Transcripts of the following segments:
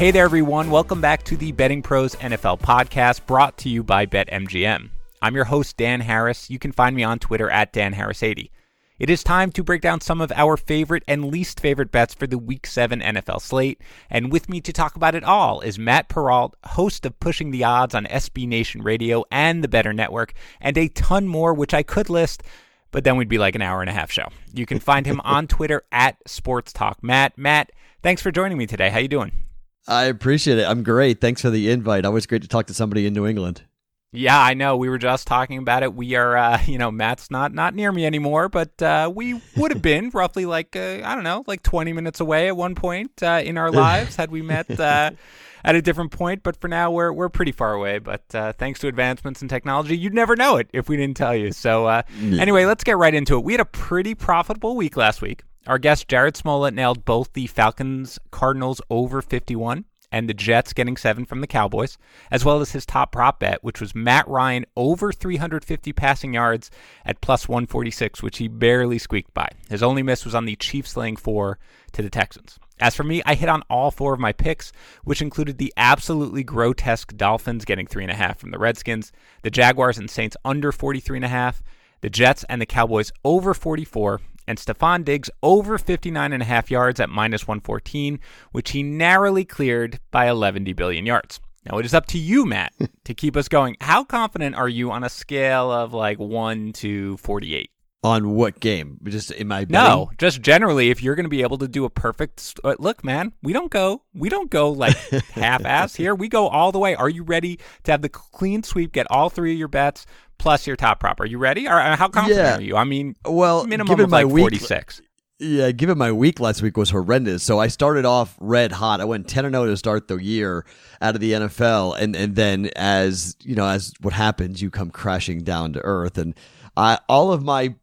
Hey there, everyone. Welcome back to the Betting Pros NFL podcast brought to you by BetMGM. I'm your host, Dan Harris. You can find me on Twitter at DanHarris80. It is time to break down some of our favorite and least favorite bets for the Week 7 NFL slate. And with me to talk about it all is Matt Perrault, host of Pushing the Odds on SB Nation Radio and the Better Network, and a ton more, which I could list but then we'd be like an hour and a half show. You can find him on Twitter at Sports Talk Matt. Matt, thanks for joining me today. How you doing? I appreciate it. I'm great. Thanks for the invite. Always great to talk to somebody in New England. Yeah, I know. We were just talking about it. We are, uh, you know, Matt's not not near me anymore, but uh, we would have been roughly like uh, I don't know, like 20 minutes away at one point uh, in our lives had we met uh, at a different point. But for now, we're we're pretty far away. But uh, thanks to advancements in technology, you'd never know it if we didn't tell you. So anyway, let's get right into it. We had a pretty profitable week last week. Our guest Jared Smola nailed both the Falcons Cardinals over 51 and the Jets getting seven from the Cowboys, as well as his top prop bet, which was Matt Ryan over 350 passing yards at plus 146, which he barely squeaked by. His only miss was on the Chiefs laying four to the Texans. As for me, I hit on all four of my picks, which included the absolutely grotesque Dolphins getting three and a half from the Redskins, the Jaguars and Saints under 43 and a half, the Jets and the Cowboys over 44, and Stefon Diggs over 59 and a half yards at minus 114, which he narrowly cleared by 11 billion yards. Now it is up to you, Matt, to keep us going. How confident are you on a scale of like 1 to 48? On what game? Just in my betting? no, just generally. If you're going to be able to do a perfect uh, look, man, we don't go, we don't go like half-ass here. We go all the way. Are you ready to have the clean sweep? Get all three of your bets plus your top prop. Are you ready? Or how confident yeah. are you? I mean, well, minimum of like week, 46. Yeah, given my week last week was horrendous. So I started off red hot. I went 10 and 0 to start the year out of the NFL and and then as, you know, as what happens, you come crashing down to earth and I all of my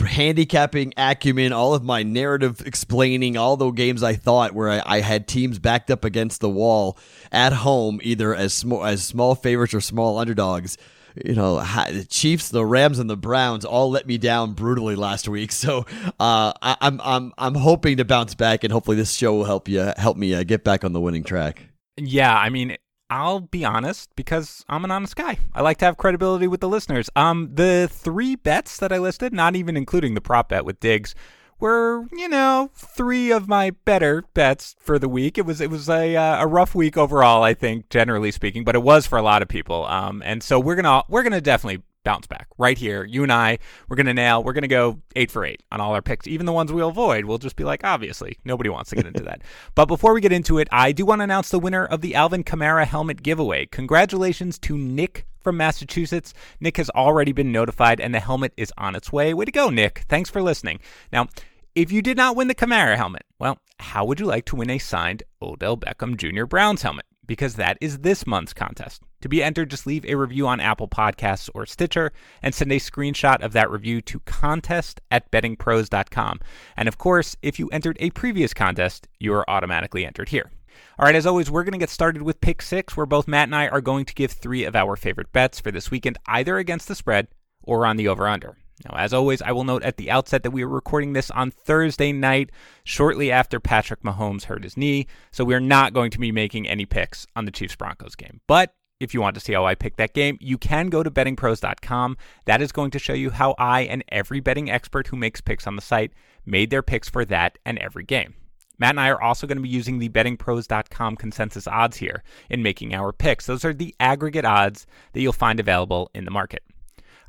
handicapping acumen, all of my narrative explaining all the games I thought where I, I, had teams backed up against the wall at home, either as small as small favorites or small underdogs you know, the Chiefs, the Rams, and the Browns all let me down brutally last week. So uh, I, am I'm I'm hoping to bounce back, and hopefully this show will help you help me uh, get back on the winning track. Yeah, I mean, I'll be honest because I'm an honest guy. I like to have credibility with the listeners. Um, the three bets that I listed, not even including the prop bet with Diggs were, you know, three of my better bets for the week. It was it was a uh, a rough week overall, I think, generally speaking, but it was for a lot of people. Um, and so we're gonna we're gonna definitely bounce back right here. You and I, we're gonna nail. We're gonna go eight for eight on all our picks, even the ones we'll avoid. We'll just be like, obviously, nobody wants to get into that. But before we get into it, I do want to announce the winner of the Alvin Kamara helmet giveaway. Congratulations to Nick from Massachusetts. Nick has already been notified, and the helmet is on its way. Way to go, Nick! Thanks for listening. Now. If you did not win the Kamara helmet, well, how would you like to win a signed Odell Beckham Jr. Browns helmet? Because that is this month's contest. To be entered, just leave a review on Apple Podcasts or Stitcher and send a screenshot of that review to contest at bettingpros.com. And of course, if you entered a previous contest, you are automatically entered here. All right, as always, we're going to get started with pick six, where both Matt and I are going to give three of our favorite bets for this weekend, either against the spread or on the over under. Now, as always, I will note at the outset that we are recording this on Thursday night, shortly after Patrick Mahomes hurt his knee, so we are not going to be making any picks on the Chiefs Broncos game. But if you want to see how I picked that game, you can go to bettingpros.com. That is going to show you how I and every betting expert who makes picks on the site made their picks for that and every game. Matt and I are also going to be using the bettingpros.com consensus odds here in making our picks. Those are the aggregate odds that you'll find available in the market.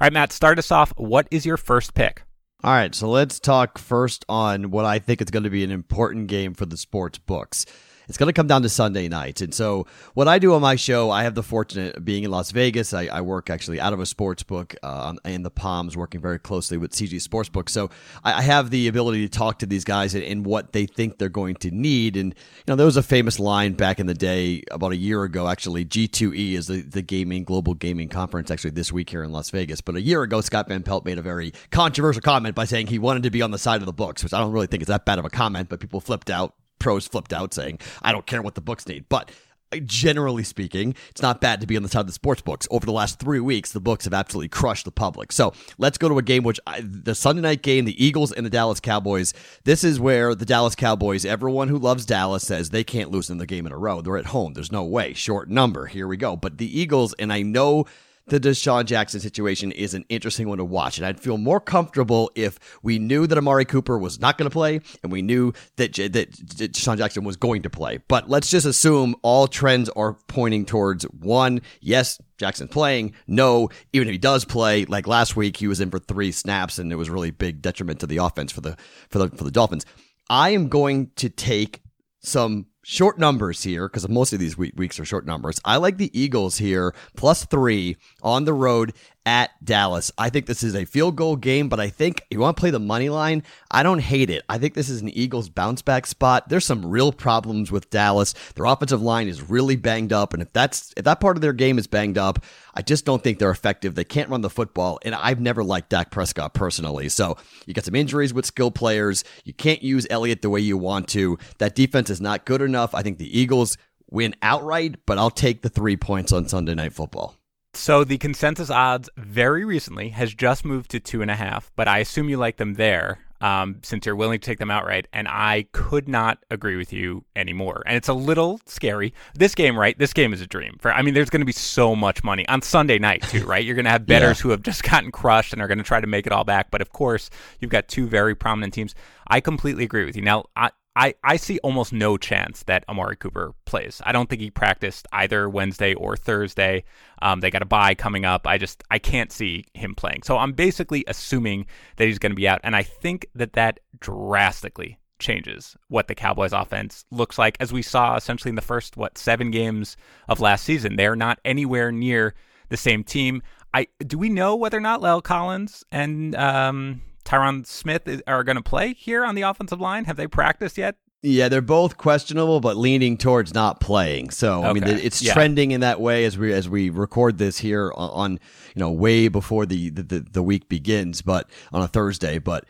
All right, Matt, start us off. What is your first pick? All right, so let's talk first on what I think is going to be an important game for the sports books. It's going to come down to Sunday night. And so, what I do on my show, I have the fortunate of being in Las Vegas. I, I work actually out of a sports book uh, in the Palms, working very closely with CG Sportsbook. So, I, I have the ability to talk to these guys and, and, what they think they're going to need. And, you know, there was a famous line back in the day, about a year ago, actually. G2E is the, the gaming, global gaming conference, actually, this week here in Las Vegas. But a year ago, Scott Van Pelt made a very controversial comment by saying he wanted to be on the side of the books, which I don't really think is that bad of a comment, but people flipped out pros flipped out saying, I don't care what the books need. But uh, generally speaking, it's not bad to be on the side of the sports books. Over the last three weeks, the books have absolutely crushed the public. So let's go to a game which I, the Sunday night game, the Eagles and the Dallas Cowboys. This is where the Dallas Cowboys, everyone who loves Dallas says they can't lose in the game in a row. They're at home. There's no way. Short number. Here we go. But the Eagles, and I know the DeSean Jackson situation is an interesting one to watch. And I'd feel more comfortable if we knew that Amari Cooper was not going to play and we knew that, J- that DeSean Jackson was going to play. But let's just assume all trends are pointing towards one, yes, Jackson's playing. No, even if he does play, like last week, he was in for three snaps and it was really big detriment to the offense for the for the for the Dolphins. I am going to take some short numbers here because most of these weeks are short numbers. I like the Eagles here plus three on the road at Dallas. I think this is a field goal game, but I think you want to play the money line. I don't hate it. I think this is an Eagles bounce back spot. There's some real problems with Dallas. Their offensive line is really banged up, and if that's if that part of their game is banged up, I just don't think they're effective. They can't run the football, and I've never liked Dak Prescott personally. So you got some injuries with skill players. You can't use Elliott the way you want to. That defense is not good enough. I think the Eagles win outright, but I'll take the three points on Sunday Night Football. So the consensus odds very recently has just moved to two and a half, but I assume you like them there um, since you're willing to take them outright. And I could not agree with you anymore. And it's a little scary. This game, right? This game is a dream. For I mean, there's going to be so much money on Sunday night too, right? You're going to have bettors yeah. who have just gotten crushed and are going to try to make it all back. But of course, you've got two very prominent teams. I completely agree with you. Now, I, I, I see almost no chance that Amari Cooper plays. I don't think he practiced either Wednesday or Thursday. Um, they got a bye coming up. I just I can't see him playing. So I'm basically assuming that he's going to be out, and I think that that drastically changes what the Cowboys offense looks like, as we saw essentially in the first what seven games of last season. They're not anywhere near the same team. I do we know whether or not La'el Collins and um, Tyron Smith are going to play here on the offensive line? Have they practiced yet? Yeah, they're both questionable, but leaning towards not playing. So okay. I mean, it's yeah. trending in that way as we as we record this here on, on you know way before the, the the week begins, but on a Thursday. But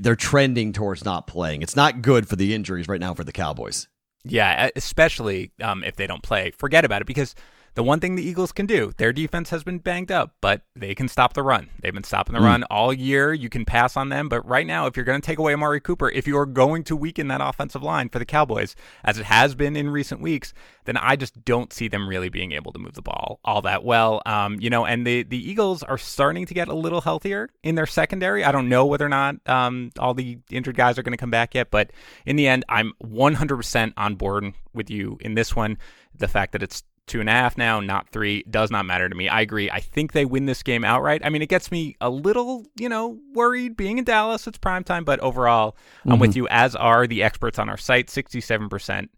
they're trending towards not playing. It's not good for the injuries right now for the Cowboys. Yeah, especially um, if they don't play. Forget about it because the one thing the Eagles can do, their defense has been banged up, but they can stop the run. They've been stopping the mm. run all year. You can pass on them, but right now, if you're going to take away Amari Cooper, if you're going to weaken that offensive line for the Cowboys, as it has been in recent weeks, then I just don't see them really being able to move the ball all that well. Um, you know, and the the Eagles are starting to get a little healthier in their secondary. I don't know whether or not um, all the injured guys are going to come back yet, but in the end, I'm 100% on board with you in this one. The fact that it's two and a half now, not three. Does not matter to me. I agree. I think they win this game outright. I mean, it gets me a little, you know, worried being in Dallas. It's prime time, but overall, mm-hmm. I'm with you, as are the experts on our site. 67%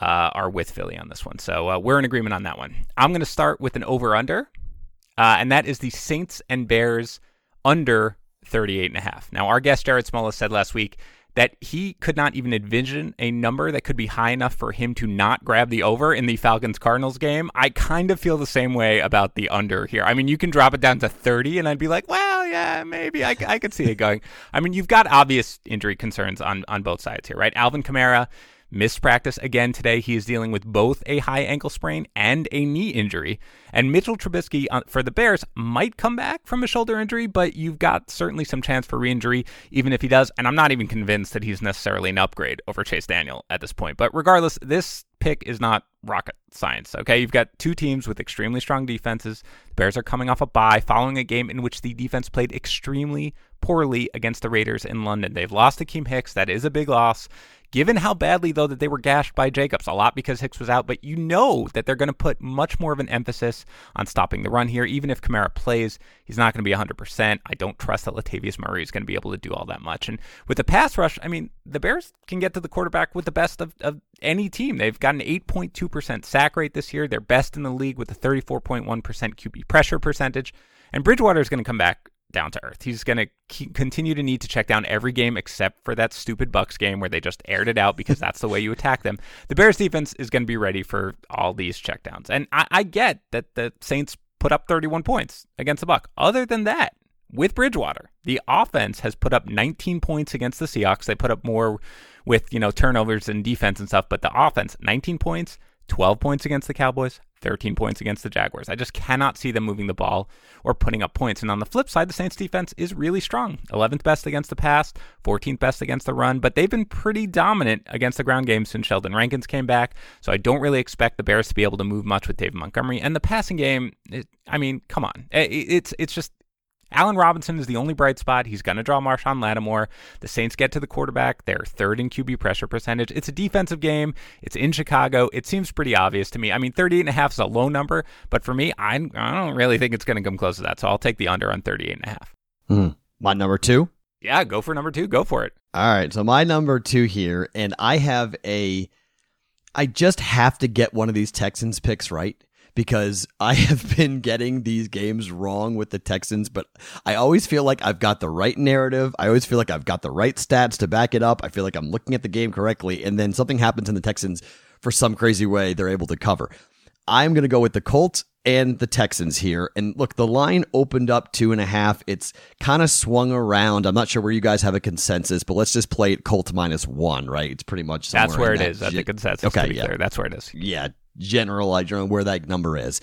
uh, are with Philly on this one. So uh, we're in agreement on that one. I'm going to start with an over under, uh, and that is the Saints and Bears under 38 and a half. Now, our guest Jared Smola said last week that he could not even envision a number that could be high enough for him to not grab the over in the Falcons Cardinals game. I kind of feel the same way about the under here. I mean, you can drop it down to 30, and I'd be like, well, yeah, maybe I, I could see it going. I mean, you've got obvious injury concerns on, on both sides here, right? Alvin Kamara missed practice again today. He is dealing with both a high ankle sprain and a knee injury. And Mitchell Trubisky uh, for the Bears might come back from a shoulder injury, but you've got certainly some chance for re-injury, even if he does. And I'm not even convinced that he's necessarily an upgrade over Chase Daniel at this point. But regardless, this pick is not rocket science. Okay, you've got two teams with extremely strong defenses. The Bears are coming off a bye following a game in which the defense played extremely poorly against the Raiders in London. They've lost to Akiem Hicks. That is a big loss given how badly, though, that they were gashed by Jacobs, a lot because Hicks was out, but you know that they're going to put much more of an emphasis on stopping the run here. Even if Kamara plays, he's not going to be 100%. I don't trust that Latavius Murray is going to be able to do all that much. And with the pass rush, I mean, the Bears can get to the quarterback with the best of, of any team. They've got an 8.2% sack rate this year. They're best in the league with a 34.1% QB pressure percentage. And Bridgewater is going to come back down to earth. He's going to continue to need to check down every game except for that stupid Bucks game where they just aired it out because that's the way you attack them. The Bears defense is going to be ready for all these checkdowns. And I, I get that the Saints put up 31 points against the Buck. Other than that, with Bridgewater, the offense has put up 19 points against the Seahawks. They put up more with, you know, turnovers and defense and stuff, but the offense, 19 points, 12 points against the Cowboys, 13 points against the Jaguars. I just cannot see them moving the ball or putting up points. And on the flip side, the Saints defense is really strong 11th best against the pass, 14th best against the run, but they've been pretty dominant against the ground game since Sheldon Rankins came back. So I don't really expect the Bears to be able to move much with David Montgomery. And the passing game, it, I mean, come on. It's, it's just Allen Robinson is the only bright spot. He's going to draw Marshon Lattimore. The Saints get to the quarterback. They're third in QB pressure percentage. It's a defensive game. It's in Chicago. It seems pretty obvious to me. I mean, 38 and a half is a low number, but for me, I, I don't really think it's going to come close to that. So I'll take the under on 38 and a half. Mm. My number two? Yeah, go for number two. Go for it. All right. So my number two here, and I have a. I just have to get one of these Texans picks right because I have been getting these games wrong with the Texans, but I always feel like I've got the right narrative. I always feel like I've got the right stats to back it up. I feel like I'm looking at the game correctly, and then something happens in the Texans for some crazy way they're able to cover. I'm going to go with the Colts and the Texans here. And look, the line opened up two and a half. It's kind of swung around. I'm not sure where you guys have a consensus, but let's just play it Colts minus one, right? It's pretty much that's where it that is. That's the consensus. Okay, yeah, clear. that's where it is. Yeah, general idea where that number is.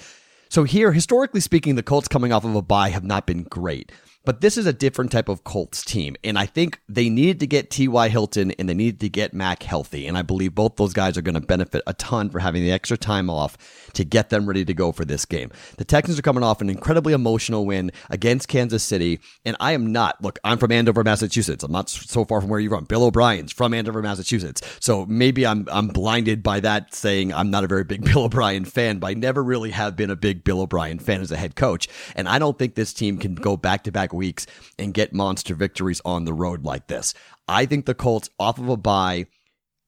So here, historically speaking, the Colts coming off of a bye have not been great. But this is a different type of Colts team. And I think they needed to get T.Y. Hilton and they needed to get Mack healthy. And I believe both those guys are going to benefit a ton for having the extra time off to get them ready to go for this game. The Texans are coming off an incredibly emotional win against Kansas City. And I am not, look, I'm from Andover, Massachusetts. I'm not so far from where you're from. Bill O'Brien's from Andover, Massachusetts. So maybe I'm, I'm blinded by that saying I'm not a very big Bill O'Brien fan, but I never really have been a big Bill O'Brien fan as a head coach. And I don't think this team can go back to back weeks and get monster victories on the road like this. I think the Colts, off of a bye,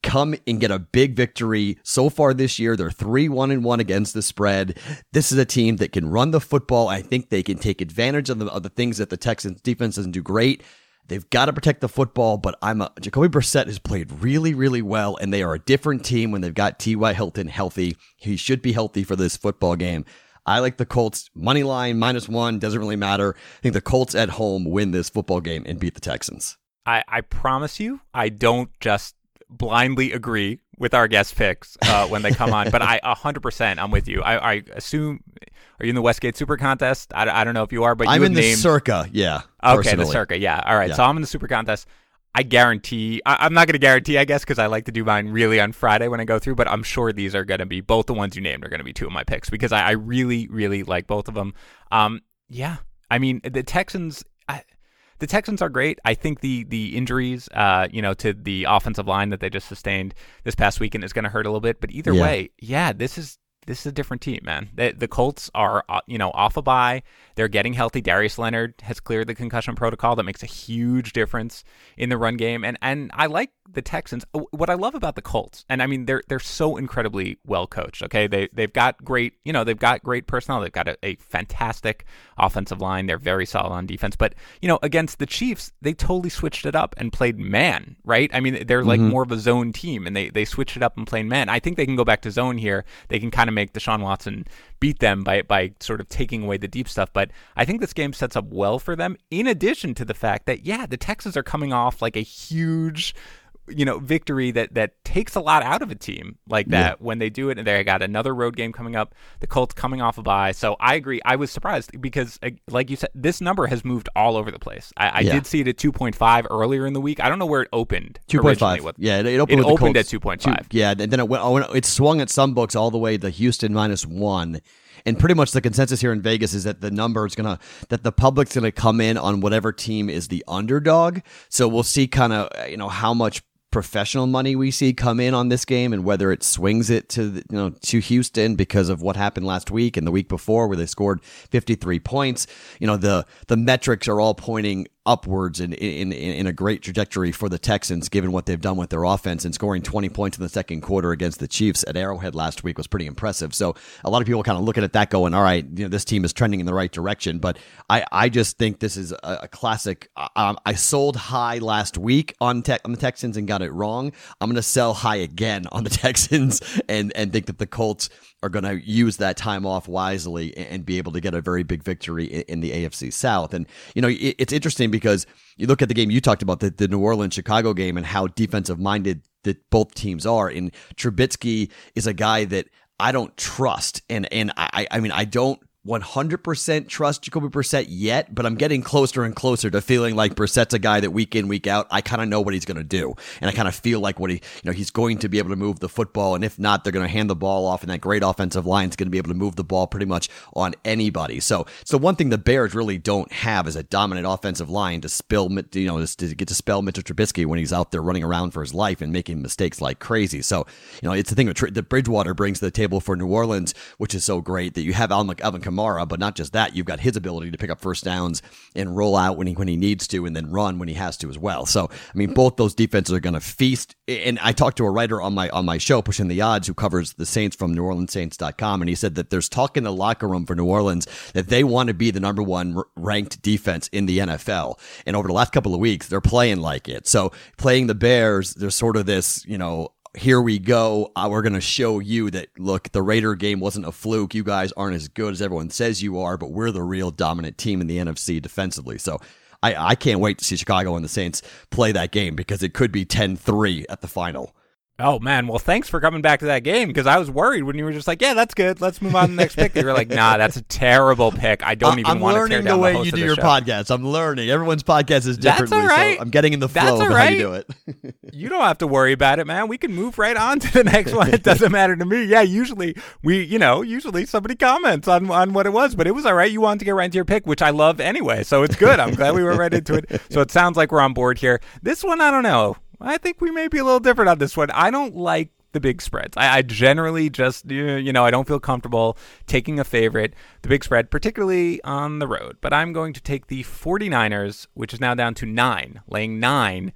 come and get a big victory. So far this year, they're 3 1 and 1 against the spread. This is a team that can run the football. I think they can take advantage of the, of the things that the Texans defense doesn't do great. They've got to protect the football, but I'm a, Jacoby Brissett has played really, really well, and they are a different team when they've got T.Y. Hilton healthy. He should be healthy for this football game. I like the Colts money line minus one. Doesn't really matter. I think the Colts at home win this football game and beat the Texans. I, I promise you, I don't just blindly agree with our guest picks uh, when they come on, but I 100% I'm with you. I, I, assume, are you in the Westgate Super Contest? I, I don't know if you are, but I'm in the named... Circa, yeah. Okay, personally. the Circa, yeah. All right, yeah. so I'm in the Super Contest. I guarantee, I, am not going to guarantee, I guess, because I like to do mine really on Friday when I go through, but I'm sure these are going to be, both the ones you named are going to be two of my picks because I, I really, really like both of them. Um, yeah, I mean, the Texans, I, the Texans are great. I think the the injuries, uh, you know, to the offensive line that they just sustained this past weekend is going to hurt a little bit. But either yeah. way, yeah, this is this is a different team, man. The, the Colts are, uh, you know, off a bye. They're getting healthy. Darius Leonard has cleared the concussion protocol. That makes a huge difference in the run game. And and I like the Texans. What I love about the Colts, and I mean they're they're so incredibly well coached. Okay, they they've got great, you know, they've got great personnel. They've got a, a fantastic offensive line. They're very solid on defense. But you know, against the Chiefs, they totally switched it up and played man. Right? I mean, they're like mm-hmm. more of a zone team, and they they switched it up and played man. I think they can go back to zone here. They can kind of make Deshaun Watson beat them by by sort of taking away the deep stuff. But I think this game sets up well for them. In addition to the fact that yeah, the Texans are coming off like a huge you know victory that that takes a lot out of a team like that yeah. when they do it. And they got another road game coming up the colts coming off a bye. So i agree. I was surprised because uh, like you said this number has moved all over the place. I, I yeah. did see it at 2.5 earlier in the week. I don't know where it opened 2.5 yeah it, it opened, it opened at 2.5 yeah and then it went oh, it swung at some books all the way to houston minus one. And pretty much the consensus here in Vegas is that the number is gonna that the public's gonna come in on whatever team is the underdog. So we'll see kind of you know how much professional money we see come in on this game and whether it swings it to you know to Houston because of what happened last week and the week before where they scored 53 points. You know the the metrics are all pointing upwards in, in, in a great trajectory for the Texans, given what they've done with their offense and scoring 20 points in the second quarter against the Chiefs at Arrowhead last week was pretty impressive. So a lot of people kind of looking at that going, all right, you know, this team is trending in the right direction. But I, I just think this is a, a classic. Um, I sold high last week on, te- on the Texans and got it wrong. I'm going to sell high again on the Texans and, and think that the Colts are going to use that time off wisely and be able to get a very big victory in the AFC South. And, you know, it's interesting because you look at the game you talked about, the, the New Orleans Chicago game, and how defensive minded that both teams are. And Trubisky is a guy that I don't trust. And and I I mean I don't 100% trust Jacoby Brissett yet, but I'm getting closer and closer to feeling like Brissett's a guy that week in, week out, I kind of know what he's going to do. And I kind of feel like what he, you know, he's going to be able to move the football. And if not, they're going to hand the ball off and that great offensive line is going to be able to move the ball pretty much on anybody. So, so one thing the Bears really don't have is a dominant offensive line to spill, you know, to get to spell Mitchell Trubisky when he's out there running around for his life and making mistakes like crazy. So, you know, it's the thing that Bridgewater brings to the table for New Orleans, which is so great that you have Alvin Kamara, but not just that, you've got his ability to pick up first downs and roll out when he when he needs to, and then run when he has to as well. So I mean, both those defenses are going to feast. And I talked to a writer on my on my show, pushing the odds, who covers the Saints from NewOrleansSaints.com, and he said that there's talk in the locker room for New Orleans that they want to be the number one ranked defense in the NFL. And over the last couple of weeks, they're playing like it. So playing the Bears, there's sort of this, you know, here we go. Uh, we're going to show you that, look, the Raider game wasn't a fluke. You guys aren't as good as everyone says you are, but we're the real dominant team in the NFC defensively. So I, I can't wait to see Chicago and the Saints play that game because it could be 10 3 at the final. Oh man, well thanks for coming back to that game because I was worried when you were just like, yeah, that's good. Let's move on to the next pick. You were like, nah, that's a terrible pick. I don't even I'm want to tear down the way the way you do your show. podcast. I'm learning. Everyone's podcast is different. That's all right. so I'm getting in the That's flow all of how you do it. You don't have to worry about it, man. We can move right on to the next one. It doesn't matter to me. Yeah, usually we, you know, usually somebody comments on on what it was, but it was all right. You wanted to get right into your pick, which I love anyway, so it's good. I'm glad we went right into it. So it sounds like we're on board here. This one, I don't know. I think we may be a little different on this one. I don't like the big spreads. I, I, generally just, you know, I don't feel comfortable taking a favorite, the big spread, particularly on the road. But I'm going to take the 49ers, which is now down to nine, laying nine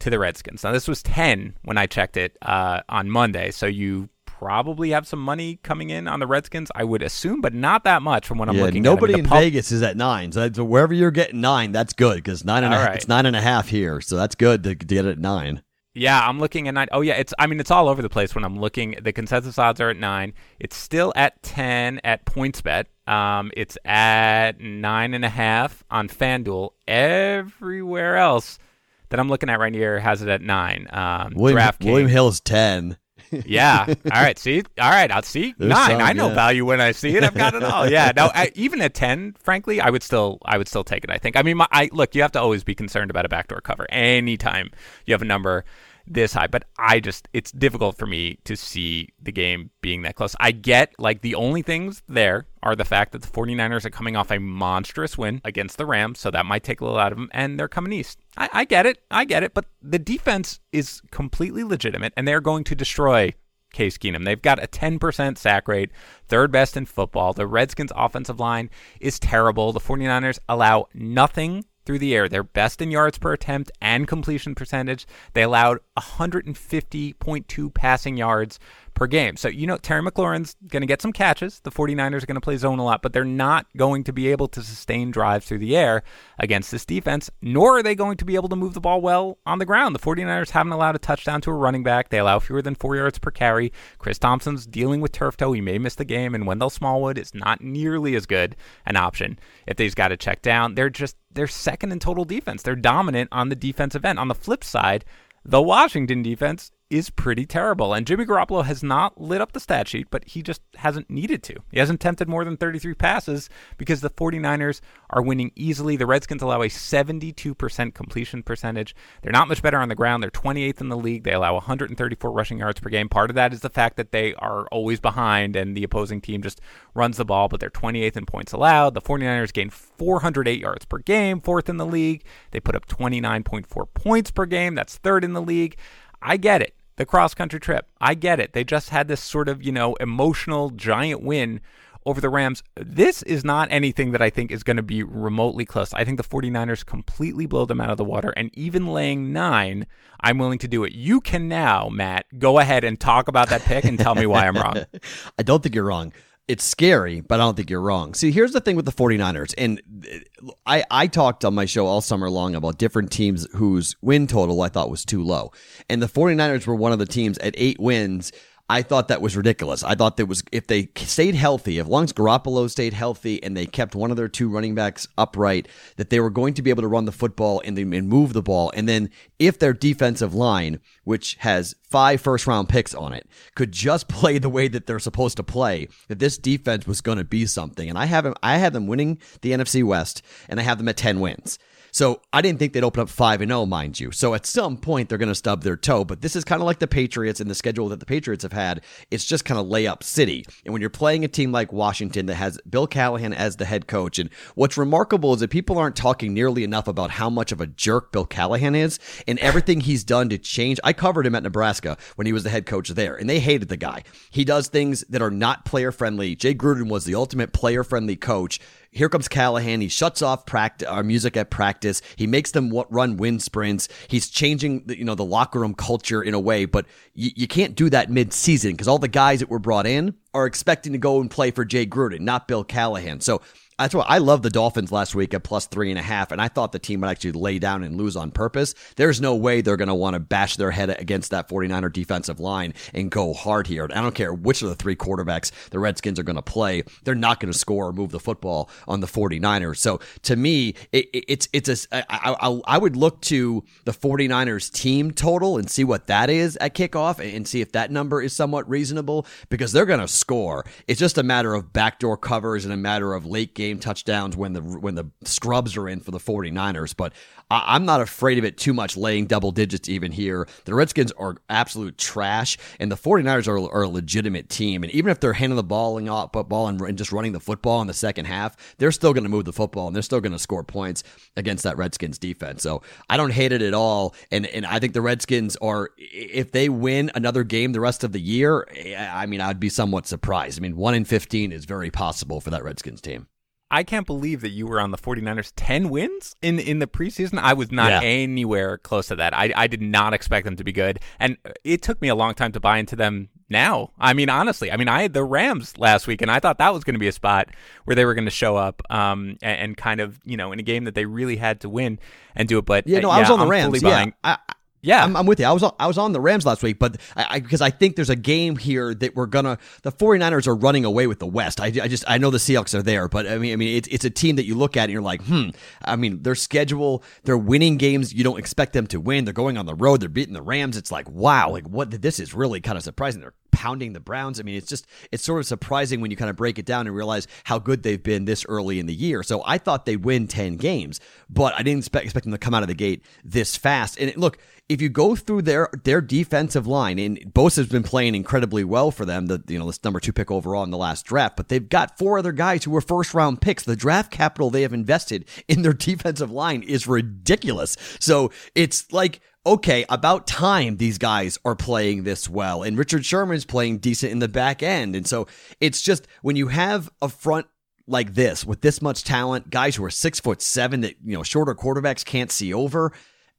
to the Redskins. Now, this was 10 when I checked it uh, on Monday. So you probably have some money coming in on the Redskins, I would assume, but not that much from what I'm yeah, looking nobody at. I mean, in pub- Vegas is at nine. So, wherever you're getting nine, that's good because nine and a right. it's nine and a half here. So that's good to, to get it at nine. Yeah, I'm looking at nine. Oh yeah, it's. I mean, it's all over the place when I'm looking. The consensus odds are at nine. It's still at ten at PointsBet. Um, it's at nine and a half on FanDuel. Everywhere else that I'm looking at right here has it at nine. Um, William. William Hill's ten. Yeah. All right. See. All right. I'll see There's nine. some, I know yeah. value when I see it. I've got it all. Yeah. No. I, even at ten, frankly, I would still, I would still take it. I think. I mean, my, I look. You have to always be concerned about a backdoor cover anytime you have a number this high. But I just, it's difficult for me to see the game being that close. I get like the only things there are the fact that the 49ers are coming off a monstrous win against the Rams, so that might take a little out of them, and they're coming east. I, I get it. I get it. But the defense is completely legitimate, and they're going to destroy Case Keenum. They've got a 10% sack rate, third best in football. The Redskins' offensive line is terrible. The 49ers allow nothing through the air. They're best in yards per attempt and completion percentage. They allowed 150.2 passing yards per game. So, you know, Terry McLaurin's going to get some catches. The 49ers are going to play zone a lot, but they're not going to be able to sustain drives through the air against this defense, nor are they going to be able to move the ball well on the ground. The 49ers haven't allowed a touchdown to a running back. They allow fewer than four yards per carry. Chris Thompson's dealing with turf toe. He may miss the game, and Wendell Smallwood is not nearly as good an option if they've got to check down. They're just, they're second in total defense. They're dominant on the defensive end. On the flip side, the Washington defense is pretty terrible. And Jimmy Garoppolo has not lit up the stat sheet, but he just hasn't needed to. He hasn't attempted more than 33 passes because the 49ers are winning easily. The Redskins allow a 72% completion percentage. They're not much better on the ground. They're 28th in the league. They allow 134 rushing yards per game. Part of that is the fact that they are always behind and the opposing team just runs the ball, but they're 28th in points allowed. The 49ers gain 408 yards per game, fourth in the league. They put up 29.4 points per game. That's third in the league. I get it. The cross country trip. I get it. They just had this sort of, you know, emotional giant win over the Rams. This is not anything that I think is going to be remotely close. I think the 49ers completely blow them out of the water. And even laying nine, I'm willing to do it. You can now, Matt, go ahead and talk about that pick and tell me why I'm wrong. I don't think you're wrong. It's scary, but I don't think you're wrong. See, here's the thing with the 49ers. And uh, I, I talked on my show all summer long about different teams whose win total I thought was too low. And the 49ers were one of the teams at eight wins. I thought that was ridiculous. I thought that was if they stayed healthy, as long as Garoppolo stayed healthy and they kept one of their two running backs upright, that they were going to be able to run the football and, and move the ball. And then if their defensive line, which has five first round picks on it, could just play the way that they're supposed to play, that this defense was going to be something. And I have them, I have them winning the NFC West, and I have them at ten wins. So I didn't think they'd open up 5 and 0, mind you. So at some point they're going to stub their toe, but this is kind of like the Patriots and the schedule that the Patriots have had. It's just kind of layup city. And when you're playing a team like Washington that has Bill Callahan as the head coach, and what's remarkable is that people aren't talking nearly enough about how much of a jerk Bill Callahan is and everything he's done to change. I covered him at Nebraska when he was the head coach there, and they hated the guy. He does things that are not player friendly. Jay Gruden was the ultimate player friendly coach here comes Callahan. He shuts off practice, our uh, music at practice. He makes them run wind sprints. He's changing, the, you know, the locker room culture in a way, but you, you can't do that mid-season because all the guys that were brought in are expecting to go and play for Jay Gruden, not Bill Callahan. So that's why I love the Dolphins last week at plus three and a half, and I thought the team would actually lay down and lose on purpose. There's no way they're going to want to bash their head against that 49er defensive line and go hard here. I don't care which of the three quarterbacks the Redskins are going to play. They're not going to score or move the football on the 49ers. So to me, it, it's, it's a, I, I, I would look to the 49ers team total and see what that is at kickoff and see if that number is somewhat reasonable because they're going to score. It's just a matter of backdoor covers and a matter of late game touchdowns when the when the scrubs are in for the 49ers. But I, am not afraid of it too much, laying double digits even here. The Redskins are absolute trash, and the 49ers are, are a legitimate team. And even if they're handing the ball and, uh, ball and, and just running the football in the second half, they're still going to move the football and they're still going to score points against that Redskins defense. So I don't hate it at all. And and I think the Redskins are if they win another game the rest of the year, I mean I'd be somewhat surprised. I mean one in 15 is very possible for that Redskins team. I can't believe that you were on the 49ers 10 wins in in the preseason. I was not yeah. anywhere close to that. I, I did not expect them to be good. And it took me a long time to buy into them now. I mean, honestly, I mean, I had the Rams last week and I thought that was going to be a spot where they were going to show up um, and, and, kind of, you know, in a game that they really had to win and do it. But yeah, no, I was on the I'm Rams. Yeah. I, yeah, I'm, I'm, with you. I was on, I was on the Rams last week, but I, because I, I, think there's a game here that we're gonna the 49ers are running away with the West. I, I just I know the Seahawks are there, but I mean I mean it's it's a team that you look at and you're like, hmm. I mean their schedule, they're winning games you don't expect them to win. They're going on the road. They're beating the Rams. It's like wow, like what? This is really kind of surprising. They're pounding the Browns. I mean, it's just it's sort of surprising when you kind of break it down and realize how good they've been this early in the year. So I thought they'd win 10 games, but I didn't expect, expect them to come out of the gate this fast. And look, if you go through their their defensive line, and Bosa's been playing incredibly well for them, the you know this number two pick overall in the last draft, but they've got four other guys who were first round picks. The draft capital they have invested in their defensive line is ridiculous. So it's like okay, about time these guys are playing this well. And Richard Sherman's playing decent in the back end. And so it's just when you have a front like this with this much talent, guys who are six foot seven that, you know, shorter quarterbacks can't see over.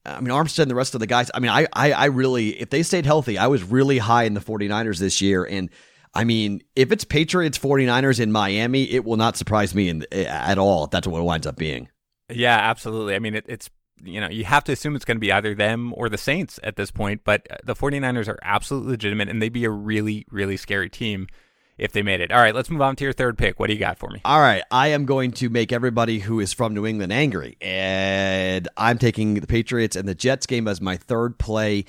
I mean, Armstead and the rest of the guys. I mean, I, I, I really, if they stayed healthy, I was really high in the 49ers this year. And I mean, if it's Patriots 49ers in Miami, it will not surprise me in, at all if that's what it winds up being. Yeah, absolutely. I mean, it, it's, you know, you have to assume it's going to be either them or the Saints at this point, but uh, the 49ers are absolutely legitimate and they'd be a really, really scary team if they made it. All right, let's move on to your third pick. What do you got for me? All right, I am going to make everybody who is from New England angry, and I'm taking the Patriots and the Jets game as my third play,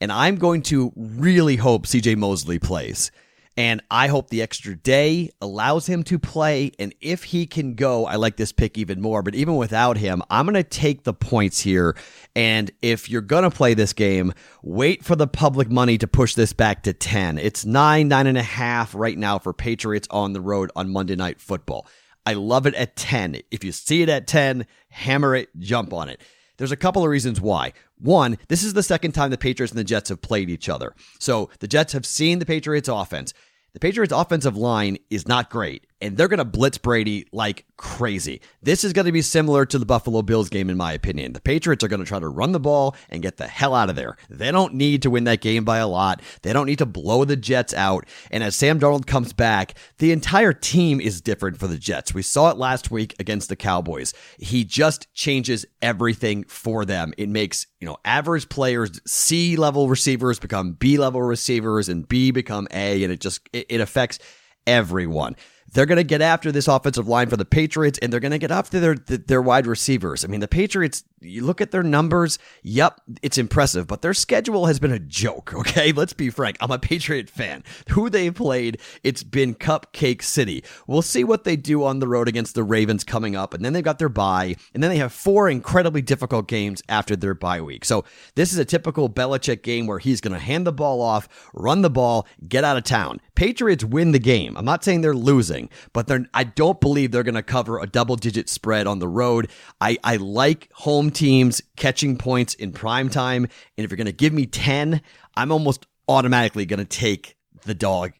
and I'm going to really hope CJ Mosley plays. And I hope the extra day allows him to play. And if he can go, I like this pick even more. But even without him, I'm going to take the points here. And if you're going to play this game, wait for the public money to push this back to 10. It's nine, nine and a half right now for Patriots on the road on Monday Night Football. I love it at 10. If you see it at 10, hammer it, jump on it. There's a couple of reasons why. One, this is the second time the Patriots and the Jets have played each other. So the Jets have seen the Patriots offense. The Patriots offensive line is not great. And they're going to blitz Brady like crazy. This is going to be similar to the Buffalo Bills game, in my opinion. The Patriots are going to try to run the ball and get the hell out of there. They don't need to win that game by a lot. They don't need to blow the Jets out. And as Sam Darnold comes back, the entire team is different for the Jets. We saw it last week against the Cowboys. He just changes everything for them. It makes, you know, average players, C level receivers become B level receivers and B become A, and it just, it, it affects everyone. They're going to get after this offensive line for the Patriots, and they're going to get after their their wide receivers. I mean, the Patriots. You look at their numbers. Yep, it's impressive, but their schedule has been a joke. Okay, let's be frank. I'm a Patriot fan. Who they played, it's been Cupcake City. We'll see what they do on the road against the Ravens coming up, and then they've got their bye, and then they have four incredibly difficult games after their bye week. So this is a typical Belichick game where he's going to hand the ball off, run the ball, get out of town. Patriots win the game. I'm not saying they're losing, but they're I don't believe they're going to cover a double digit spread on the road. I, I like home teams catching points in prime time. And if you're going to give me 10, I'm almost automatically going to take the dog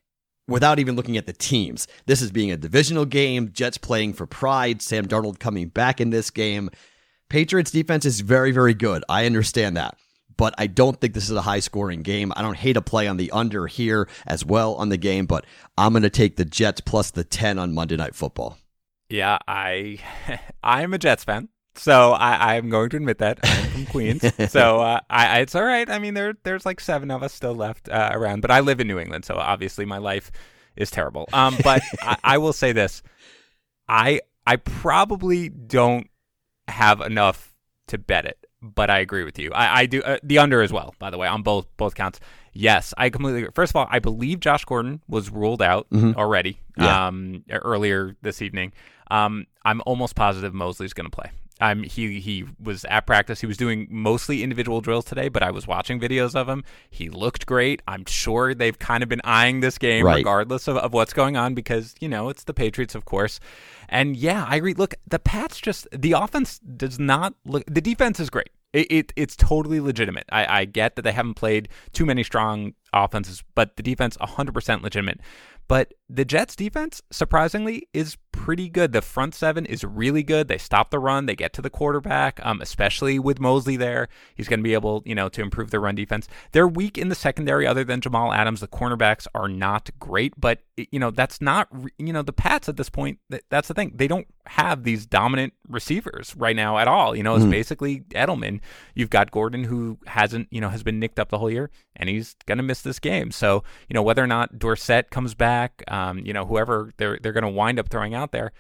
without even looking at the teams. This is being a divisional game, Jets playing for pride, Sam Darnold coming back in this game. Patriots defense is very, very good. I understand that but I don't think this is a high scoring game. I don't hate a play on the under here as well on the game, but I'm going to take the Jets plus the 10 on Monday Night Football. Yeah, I I'm a Jets fan. So I, I'm going to admit that I'm from Queens. so uh, I, it's all right. I mean, there there's like seven of us still left uh, around, but I live in New England, so obviously my life is terrible. Um, but I, I will say this: I I probably don't have enough to bet it but I agree with you. I, I do uh, the under as well. By the way, on both both counts. Yes, I completely. Agree. First of all, I believe Josh Gordon was ruled out mm-hmm. already yeah. um, earlier this evening. Um, I'm almost positive Mosley's going to play. Um, he he was at practice. He was doing mostly individual drills today, but I was watching videos of him. He looked great. I'm sure they've kind of been eyeing this game right. regardless of, of what's going on because you know it's the Patriots, of course. And yeah, I agree. Look, the Pats just the offense does not look. The defense is great. It, it, it's totally legitimate. I, I get that they haven't played too many strong offenses, but the defense 100% legitimate. But the Jets defense, surprisingly, is pretty good. The front seven is really good. They stop the run. They get to the quarterback, um, especially with Mosley there. He's going to be able, you know, to improve their run defense. They're weak in the secondary, other than Jamal Adams. The cornerbacks are not great, but you know that's not, you know, the Pats at this point. That's the thing. They don't have these dominant receivers right now at all. You know, it's mm. basically Edelman. You've got Gordon who hasn't, you know, has been nicked up the whole year, and he's going to miss this game. So you know whether or not Dorsett comes back, um, you know, whoever they're they're going to wind up throwing out there.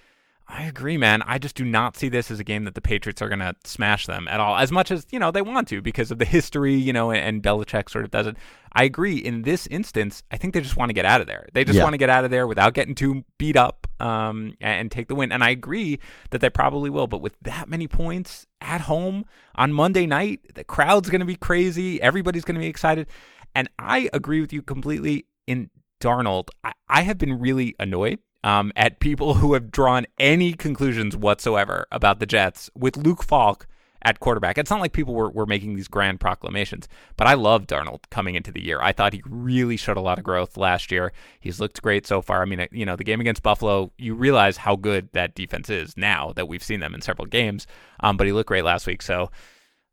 I agree, man. I just do not see this as a game that the Patriots are going to smash them at all, as much as, you know, they want to because of the history, you know, and, and Belichick sort of does it. I agree. In this instance, I think they just want to get out of there. They just yeah. want to get out of there without getting too beat up um, and, and take the win. And I agree that they probably will. But with that many points at home on Monday night, the crowd's going to be crazy. Everybody's going to be excited. And I agree with you completely in Darnold. I, I have been really annoyed um, at people who have drawn any conclusions whatsoever about the Jets with Luke Falk at quarterback. It's not like people were, were making these grand proclamations, but I love Darnold coming into the year. I thought he really showed a lot of growth last year. He's looked great so far. I mean, you know, the game against Buffalo, you realize how good that defense is now that we've seen them in several games. Um, but he looked great last week. So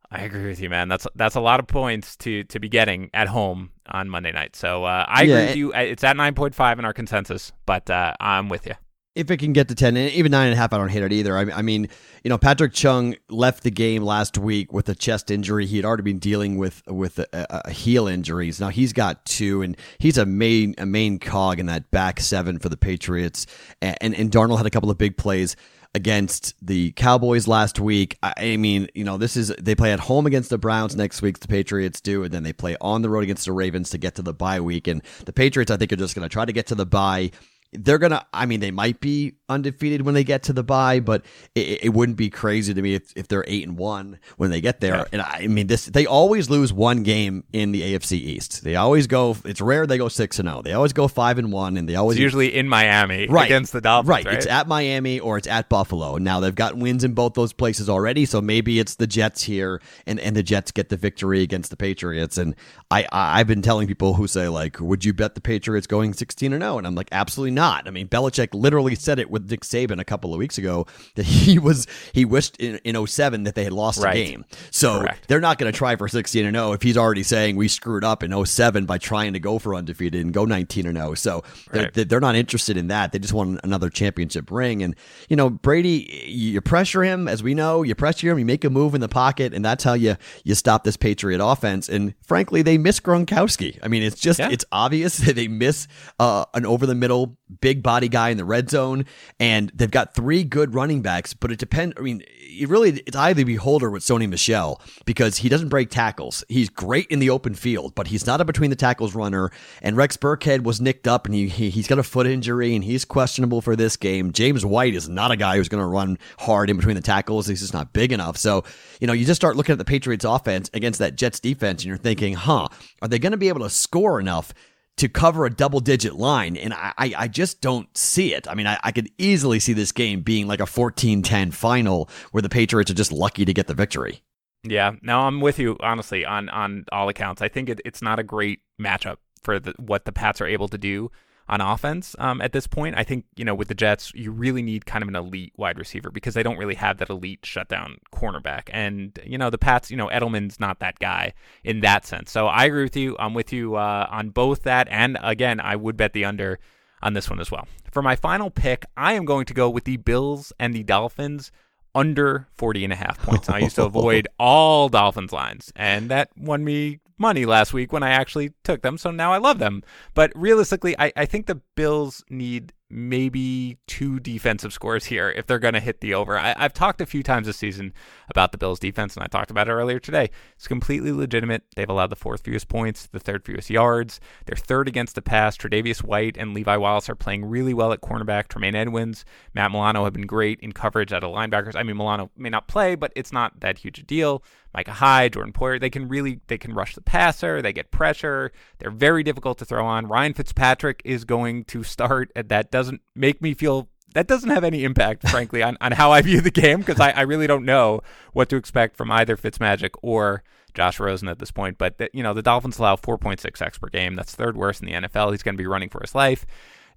I agree with you, man. That's that's a lot of points to to be getting at home on Monday night. So uh, I yeah, agree with you. It's at nine point five in our consensus, but uh, I'm with you. If it can get to ten, and even nine and a half, I don't hate it either. I, I, mean, you know, Patrick Chung left the game last week with a chest injury. He had already been dealing with with a, a heel injuries. Now he's got two, and he's a main a main cog in that back seven for the Patriots. And and, and Darnold had a couple of big plays against the Cowboys last week. I mean, you know, this is they play at home against the Browns next week. The Patriots do, and then they play on the road against the Ravens to get to the bye week. And the Patriots, I think, are just going to try to get to the bye they're gonna i mean they might be undefeated when they get to the bye but it, it, wouldn't be crazy to me if, if they're eight and one when they get there. Yeah. and I, mean this they always lose one game in the afc east. They always go it's rare they go six and oh. they always go five and one and they always it's usually in miami right, against the dolphins right. right? it's at miami or it's at buffalo. Now they've got wins in both those places already so maybe it's the jets here and, and the jets get the victory against the patriots. And i, I i've been telling people who say like would you bet the patriots going 16 and 0 and i'm like absolutely not? I mean, Belichick literally said it with Nick Saban a couple of weeks ago that he was he wished in, in 07 that they had lost Right. a game. So Correct. they're not going to try for 16 and 0 if he's already saying we screwed up in 07 by trying to go for undefeated and go 19 and 0. So Right. they're they're not interested in that. They just want another championship ring. And you know, Brady, you pressure him as we know, you pressure him, you make a move in the pocket, and that's how you you stop this Patriot offense. And frankly, they miss Gronkowski. I mean, it's just Yeah. it's obvious that they miss uh, an over the middle big body guy in the red zone, and they've got three good running backs. But it depends. I mean, it really it's either beholder with Sony Michel because he doesn't break tackles. He's great in the open field, but he's not a between the tackles runner. And Rex Burkhead was nicked up, and he, he he's got a foot injury, and he's questionable for this game. James White is not a guy who's going to run hard in between the tackles. He's just not big enough. So you know, you just start looking at the Patriots offense against that Jets defense, and you're thinking, huh, are they going to be able to score enough? To cover a double digit line. And I, I, just don't see it. I mean, I, I could easily see this game being like a 14 10 final where the Patriots are just lucky to get the victory. Yeah, no, I'm with you honestly on on all accounts. I think it, it's not a great matchup for the, what the Pats are able to do on offense um, at this point. I think you know with the Jets, you really need kind of an elite wide receiver because they don't really have that elite shutdown cornerback. And you know the Pats, you know Edelman's not that guy in that sense. So I agree with you. I'm with you uh, on both that, and again, I would bet the under on this one as well. For my final pick, I am going to go with the Bills and the Dolphins under 40 and a half points. I used to avoid all Dolphins lines, and that won me money last week when I actually took them. So now I love them. But realistically, I, I think the Bills need maybe two defensive scores here if they're going to hit the over. I, I've talked a few times this season about the Bills defense, and I talked about it earlier today. It's completely legitimate. They've allowed the fourth fewest points, the third fewest yards. They're third against the pass. Tre'Davious White and Levi Wallace are playing really well at cornerback. Tremaine Edmunds, Matt Milano have been great in coverage out of linebackers. I mean, Milano may not play, but it's not that huge a deal. Micah Hyde, Jordan Poyer, they can really they can rush the passer. They get pressure. They're very difficult to throw on. Ryan Fitzpatrick is going to start. and That doesn't make me feel that doesn't have any impact, frankly, on, on how I view the game because I, I really don't know what to expect from either Fitzmagic or Josh Rosen at this point. But the, you know the Dolphins allow 4.6 sacks per game. That's third worst in the NFL. He's going to be running for his life.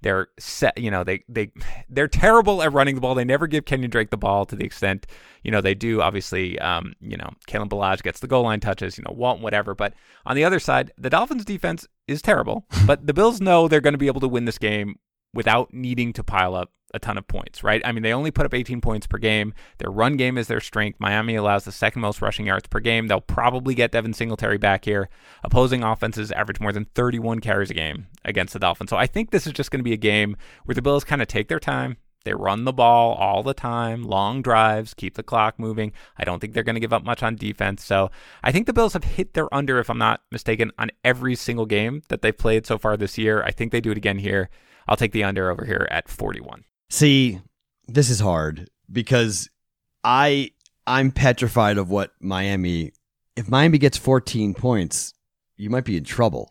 They're set, you know, they they they're terrible at running the ball. They never give Kenyan Drake the ball to the extent, you know, they do. Obviously, um, you know, Kalen Ballage gets the goal line touches, you know, Walton, whatever. But on the other side, the Dolphins defense is terrible. but the Bills know they're going to be able to win this game without needing to pile up a ton of points, right? I mean, they only put up 18 points per game. Their run game is their strength. Miami allows the second most rushing yards per game. They'll probably get Devin Singletary back here. Opposing offenses average more than 31 carries a game against the Dolphins. So I think this is just going to be a game where the Bills kind of take their time. They run the ball all the time, long drives, keep the clock moving. I don't think they're going to give up much on defense. So I think the Bills have hit their under, if I'm not mistaken, on every single game that they've played so far this year. I think they do it again here. I'll take the under over here at 41. See, this is hard because I I'm petrified of what Miami. If Miami gets 14 points, you might be in trouble.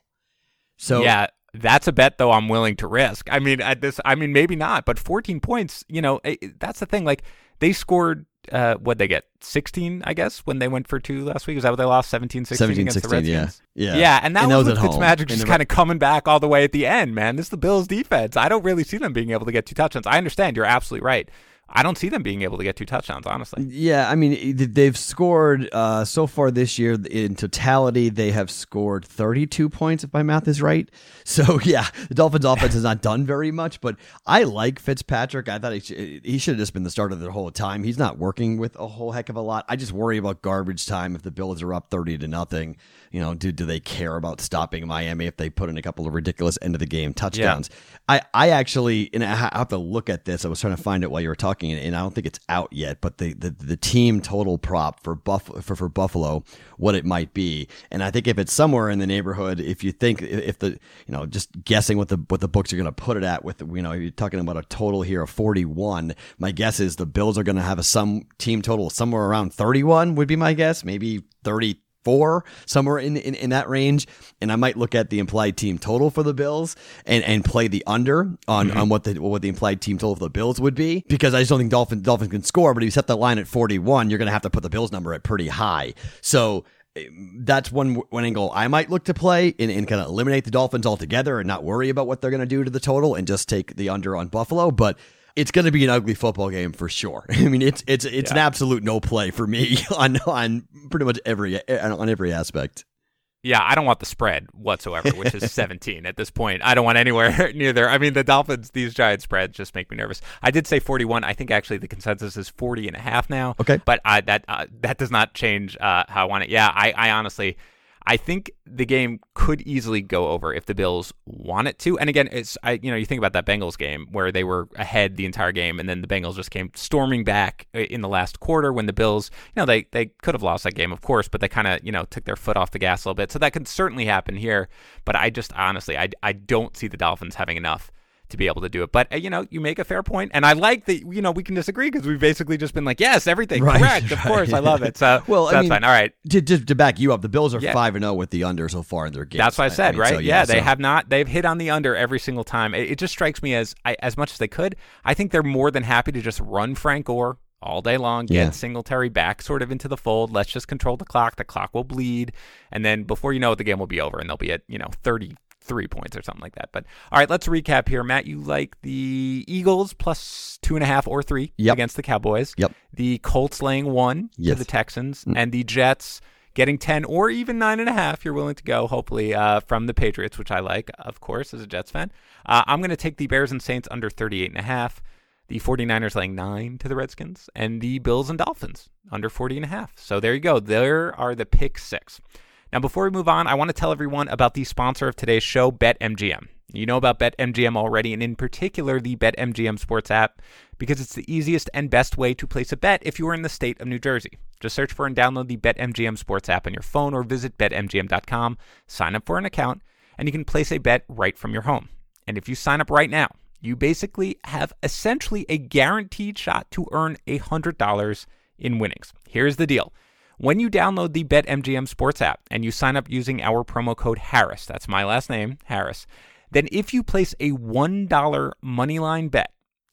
So yeah, that's a bet though I'm willing to risk. I mean, at this, I mean, maybe not, but 14 points. You know, eh, that's the thing. Like they scored. Uh, what they get? 16 I guess when they went for two last week? Is that what they lost? 17 16 17 against 16, the Redskins? Yeah. yeah and that And was, that with was. Fitzmagic And just the- kind of coming back all the way at the end man. This is the Bills defense. I don't really see them being able to get two touchdowns. I understand. You're absolutely right I don't see them being able to get two touchdowns honestly Yeah, I mean they've scored uh, so far this year in totality. They have scored 32 points, if my math is right. So yeah, the Dolphins' offense has not done very much, but I like Fitzpatrick. I thought he should, he should have just been the starter the whole time. He's not working with a whole heck of a lot. I just worry about garbage time if the Bills are up 30 to nothing. You know, do do they care about stopping Miami if they put in a couple of ridiculous end of the game touchdowns? I I actually and I I have to look at this. I was trying to find it while you were talking, and I don't think it's out yet. But the the, the team total prop for Buff for, for Buffalo, what it might be, and I think if it's somewhere in the neighborhood, if you think if the you know just guessing what the what the books are going to put it at with you know you're talking about a total here of 41. My guess is the Bills are going to have a some team total somewhere around 31 would be my guess, maybe 30 four somewhere in, in in that range and i might look at the implied team total for the bills and and play the under on mm-hmm. on what the what the implied team total for the bills would be because i just don't think dolphins dolphins can score but if you set the line at 41 you're going to have to put the bills number at pretty high so eh, that's one one angle I might look to play and, and kind of eliminate the Dolphins altogether and not worry about what they're going to do to the total and just take the under on Buffalo. But it's going to be an ugly football game for sure. I mean, it's it's it's yeah. an absolute no play for me on on pretty much every on every aspect. Yeah, I don't want the spread whatsoever, which is 17 at this point. I don't want anywhere near there. I mean, the Dolphins, these giant spreads just make me nervous. I did say 41. I think actually the consensus is 40 and a half now. Okay. But I, that uh, that does not change uh, how I want it. Yeah, I, I honestly – I think the game could easily go over if the Bills want it to. And again, it's I you know you think about that Bengals game where they were ahead the entire game, and then the Bengals just came storming back uh, in the last quarter when the Bills, you know, they they could have lost that game, of course, but they kind of you know took their foot off the gas a little bit. So that could certainly happen here. But I just honestly, I I don't see the Dolphins having enough to be able to do it. But uh, you know, you make a fair point, and I like that. You know, we can disagree because we've basically just been like, yes, everything right, correct, right. of course, I love it. So well, so that's mean, fine. All right, to, to, to, back you up, the Bills are five and zero oh with the under so far in their games. That's what I said, I mean, right? So, yeah, yeah, they have not. They've hit on the under every single time. It, it just strikes me as I, as much as they could. I think they're more than happy to just run Frank Gore all day long, get yeah. Singletary back sort of into the fold. Let's just control the clock. The clock will bleed. And then before you know it, the game will be over and they'll be at, you know, 30, three points or something like that. But all right, let's recap here. Matt, you like the Eagles plus two and a half or three yep. against the Cowboys. Yep. The Colts laying one yes. to the Texans, mm. and the Jets getting 10 or even nine and a half. You're willing to go, hopefully, uh, from the Patriots, which I like, of course, as a Jets fan. Uh, I'm going to take the Bears and Saints under 38 and a half. The 49ers laying nine to the Redskins, and the Bills and Dolphins under 40 and a half. So there you go. There are the pick six. Now, before we move on, I want to tell everyone about the sponsor of today's show, BetMGM. You know about BetMGM already, and in particular, the BetMGM Sports app, because it's the easiest and best way to place a bet if you are in the state of New Jersey. Just search for and download the BetMGM Sports app on your phone or visit BetMGM.com, sign up for an account, and you can place a bet right from your home. And if you sign up right now, you basically have essentially a guaranteed shot to earn $100 in winnings. Here's the deal. When you download the BetMGM Sports app and you sign up using our promo code Harris, that's my last name, Harris, then if you place a $1 moneyline bet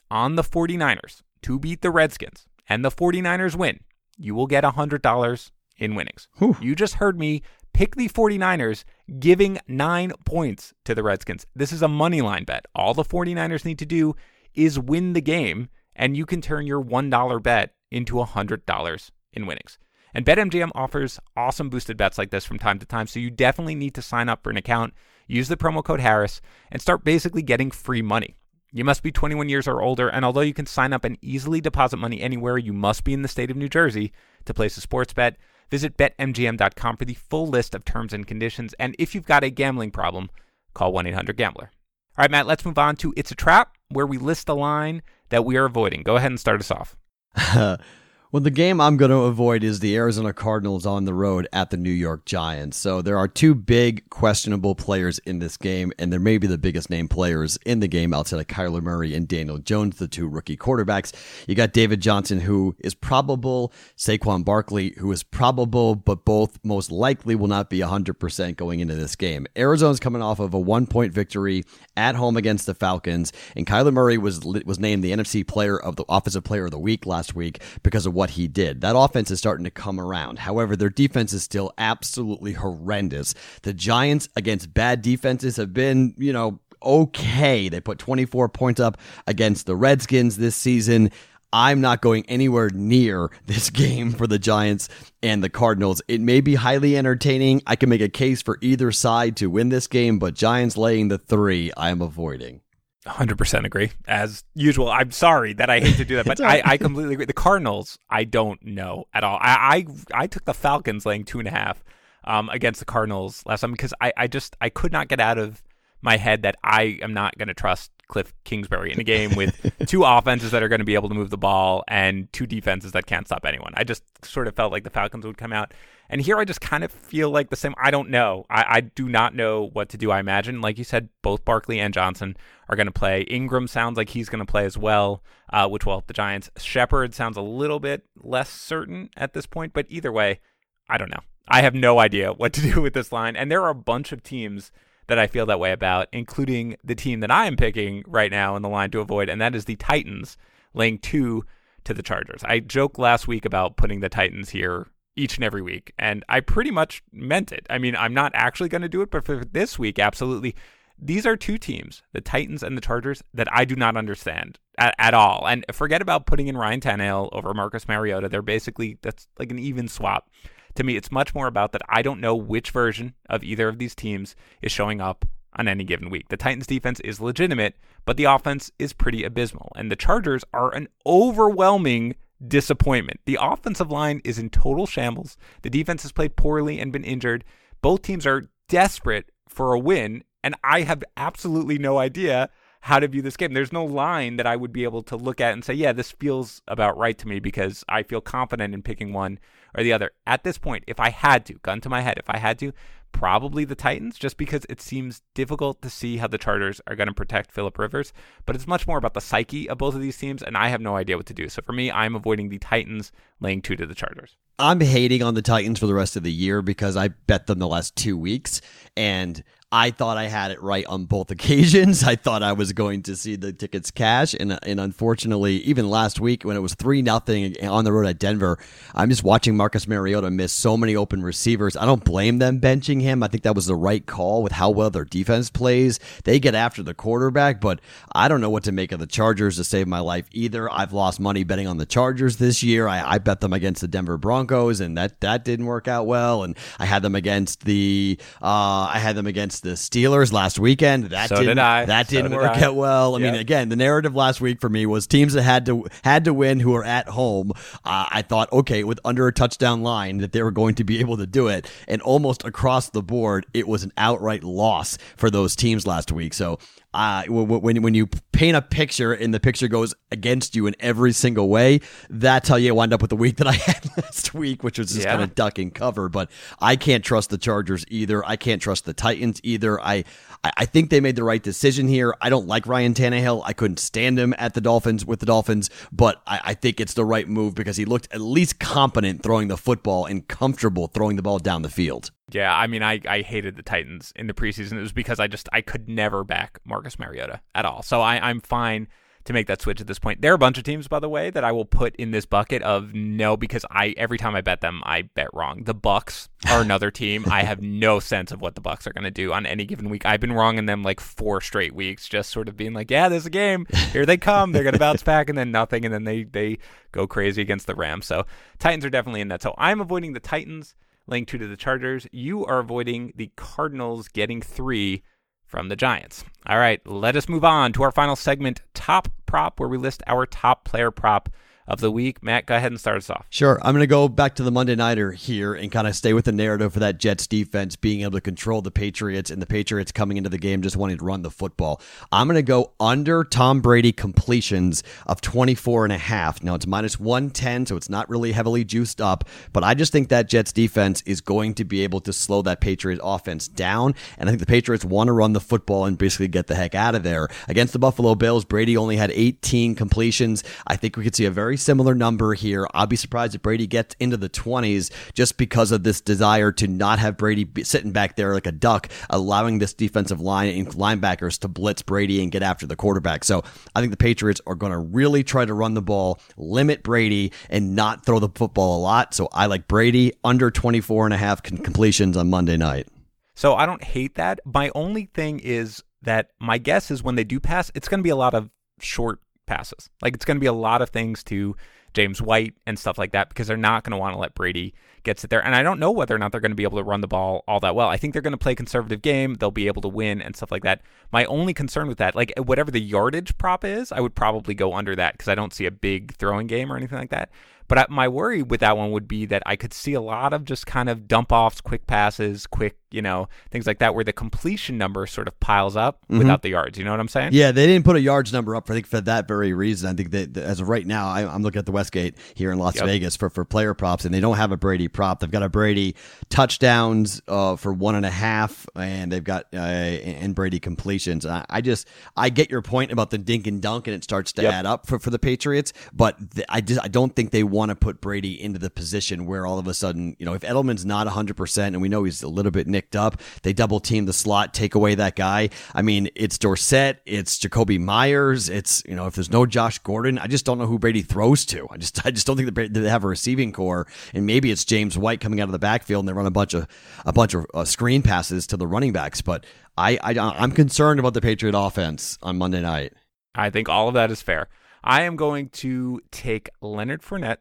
on the 49ers to beat the Redskins and the 49ers win, you will get $100 in winnings. Whew. You just heard me pick the 49ers giving nine points to the Redskins. This is a money line bet. All the 49ers need to do is win the game, and you can turn your $1 bet into $100 in winnings. And BetMGM offers awesome boosted bets like this from time to time, so you definitely need to sign up for an account, use the promo code Harris, and start basically getting free money. You must be 21 years or older, and although you can sign up and easily deposit money anywhere, you must be in the state of New Jersey to place a sports bet. Visit betmgm.com for the full list of terms and conditions, and if you've got a gambling problem, call 1 800 Gambler. All right, Matt, let's move on to It's a Trap, where we list the line that we are avoiding. Go ahead and start us off. Well, the game I'm going to avoid is the Arizona Cardinals on the road at the New York Giants. So there are two big questionable players in this game, and there may be the biggest name players in the game outside of Kyler Murray and Daniel Jones, the two rookie quarterbacks. You got David Johnson, who is probable, Saquon Barkley, who is probable, but both most likely will not be 100% going into this game. Arizona's coming off of a one point victory at home against the Falcons, and Kyler Murray was was named the NFC Player of the Offensive Player of the Week last week because of what he did. That offense is starting to come around. However, their defense is still absolutely horrendous. The Giants against bad defenses have been, you know, okay. They put 24 points up against the Redskins this season. I'm not going anywhere near this game for the Giants and the Cardinals. It may be highly entertaining. I can make a case for either side to win this game, but Giants laying the three, I am avoiding. 100% agree. As usual, I'm sorry that I hate to do that, but I, I completely agree. The Cardinals, I don't know at all. I I, I took the Falcons laying two and a half um, against the Cardinals last time because I, I just I could not get out of my head that I am not going to trust Cliff Kingsbury in a game with two offenses that are going to be able to move the ball and two defenses that can't stop anyone. I just sort of felt like the Falcons would come out and here I just kind of feel like the same. I don't know. I, I do not know what to do. I imagine, like you said, both Barkley and Johnson are going to play. Ingram sounds like he's going to play as well, uh, which will help the Giants. Shepard sounds a little bit less certain at this point, but either way, I don't know. I have no idea what to do with this line. And there are a bunch of teams that I feel that way about, including the team that I am picking right now in the line to avoid, and that is the Titans laying two to the Chargers. I joked last week about putting the Titans here each and every week. And I pretty much meant it. I mean, I'm not actually going to do it, but for this week, absolutely. These are two teams, the Titans and the Chargers, that I do not understand at, at all. And forget about putting in Ryan Tannehill over Marcus Mariota. They're basically, that's like an even swap. To me, it's much more about that I don't know which version of either of these teams is showing up on any given week. The Titans defense is legitimate, but the offense is pretty abysmal. And the Chargers are an overwhelming disappointment. The offensive line is in total shambles. The defense has played poorly and been injured. Both teams are desperate for a win, and I have absolutely no idea how to view this game. There's no line that I would be able to look at and say, yeah, this feels about right to me because I feel confident in picking one or the other. At this point, if I had to, gun to my head, if I had to, probably the Titans, just because it seems difficult to see how the Chargers are going to protect Philip Rivers. But it's much more about the psyche of both of these teams, and I have no idea what to do. So for me, I'm avoiding the Titans laying two to the Chargers. I'm hating on the Titans for the rest of the year because I bet them the last two weeks, and I thought I had it right on both occasions. I thought I was going to see the tickets cash, and and unfortunately, even last week when it was three nothing on the road at Denver, I'm just watching Marcus Mariota miss so many open receivers. I don't blame them benching him. I think that was the right call with how well their defense plays. They get after the quarterback, but I don't know what to make of the Chargers to save my life either. I've lost money betting on the Chargers this year. I, I bet them against the Denver Broncos, and that that didn't work out well. And I had them against the uh, I had them against the Steelers last weekend. That So didn't did I. that didn't did work I. out well. I mean, again, the narrative last week for me was teams that had to had to win who are at home. Uh, I thought, okay, with under a touchdown line, that they were going to be able to do it, and almost across the board, it was an outright loss for those teams last week. So. Uh, when when you paint a picture and the picture goes against you in every single way, that's how you wind up with the week that I had last week, which was just Yeah. kind of duck and cover. But I can't trust the Chargers either. I can't trust the Titans either. I I I think they made the right decision here. I don't like Ryan Tannehill. I couldn't stand him at the Dolphins with the Dolphins, but I, I think it's the right move because he looked at least competent throwing the football and comfortable throwing the ball down the field. Yeah, I mean, I, I hated the Titans in the preseason. It was because I just I could never back Marcus Mariota at all. So I, I'm fine to make that switch at this point. There are a bunch of teams, by the way, that I will put in this bucket of no because I every time I bet them, I bet wrong. The Bucks are another team. I have no sense of what the Bucks are going to do on any given week. I've been wrong in them like four straight weeks, just sort of being like, yeah, there's a game. Here they come. They're going to bounce back, and then nothing, and then they they go crazy against the Rams. So Titans are definitely in that. So I'm avoiding the Titans laying two to the Chargers. You are avoiding the Cardinals getting three from the Giants. All right, let us move on to our final segment, Top Prop, where we list our top player prop of the week. Matt, go ahead and start us off. Sure. I'm going to go back to the Monday Nighter here and kind of stay with the narrative for that Jets defense being able to control the Patriots and the Patriots coming into the game just wanting to run the football. I'm going to go under Tom Brady completions of 24 and a half. Now it's minus 110, so it's not really heavily juiced up, but I just think that Jets defense is going to be able to slow that Patriots offense down. And I think the Patriots want to run the football and basically get the heck out of there. Against the Buffalo Bills, Brady only had 18 completions. I think we could see a very similar number here. I'll be surprised if Brady gets into the 20s just because of this desire to not have Brady sitting back there like a duck, allowing this defensive line and linebackers to blitz Brady and get after the quarterback. So I think the Patriots are going to really try to run the ball, limit Brady, and not throw the football a lot. So I like Brady under 24 and a half completions on Monday night. So I don't hate that. My only thing is that my guess is when they do pass, it's going to be a lot of short passes. Like it's going to be a lot of things to James White and stuff like that because they're not going to want to let Brady get sit there. And I don't know whether or not they're going to be able to run the ball all that well. I think they're going to play conservative game. They'll be able to win and stuff like that. My only concern with that, like whatever the yardage prop is, I would probably go under that because I don't see a big throwing game or anything like that. But I, my worry with that one would be that I could see a lot of just kind of dump offs, quick passes, quick, you know, things like that, where the completion number sort of piles up without the yards. You know what I'm saying? Yeah, they didn't put a yards number up. I think for that very reason. I think that as of right now, I, I'm looking at the Westgate here in Las Yep. Vegas for, for player props, and they don't have a Brady prop. They've got a Brady touchdowns uh, for one and a half, and they've got uh, and Brady completions. I, I just I get your point about the dink and dunk, and it starts to Yep. add up for, for the Patriots, but th- I just I don't think they want to put Brady into the position where all of a sudden, you know, if Edelman's not 100% and we know he's a little bit nicked up, they double team the slot, take away that guy. I mean, it's Dorsett, it's Jakobi Meyers, it's, you know, if there's no Josh Gordon, I just don't know who Brady throws to. I just I just don't think that they have a receiving corps and maybe it's James White coming out of the backfield and they run a bunch of a bunch of uh, screen passes to the running backs, but I, I I'm concerned about the Patriot offense on Monday night. I think all of that is fair. I am going to take Leonard Fournette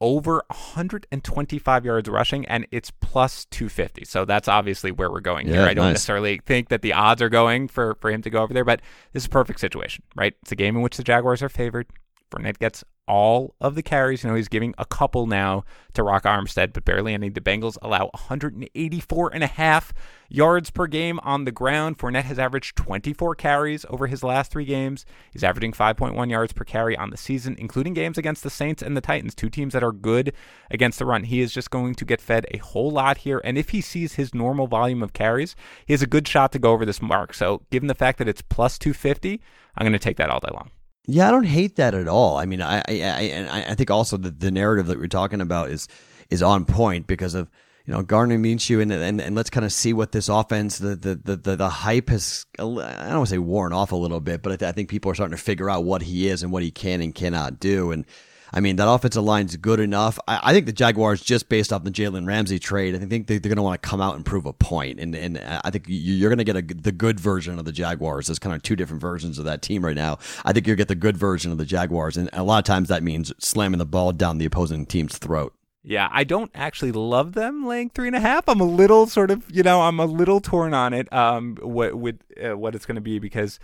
over 125 yards rushing, and it's plus 250. So that's obviously where we're going here. I don't nice. necessarily think that the odds are going for, for him to go over there, but this is a perfect situation, right? It's a game in which the Jaguars are favored. Fournette gets all of the carries. You know, he's giving a couple now to Rock Armstead, but barely any. The Bengals allow 184 and a half yards per game on the ground. Fournette has averaged 24 carries over his last three games. He's averaging 5.1 yards per carry on the season, including games against the Saints and the Titans, two teams that are good against the run. He is just going to get fed a whole lot here. And if he sees his normal volume of carries, he has a good shot to go over this mark. So, given the fact that it's plus 250, I'm going to take that all day long. Yeah, I don't hate that at all. I mean, I I, and I think also that the narrative that we're talking about is is on point because of you know Gardner Minshew and and, and let's kind of see what this offense the the the the, the hype has I don't want to say worn off a little bit, but I, th- I think people are starting to figure out what he is and what he can and cannot do and. I mean, that offensive line's good enough. I, I think the Jaguars, just based off the Jalen Ramsey trade, I think they, are going to want to come out and prove a point. And, and I think you're going to get a, the good version of the Jaguars. There's kind of two different versions of that team right now. I think you'll get the good version of the Jaguars. And a lot of times that means slamming the ball down the opposing team's throat. Yeah, I don't actually love them laying three and a half. I'm a little sort of, you know, I'm a little torn on it. Um, what with uh, what it's going to be because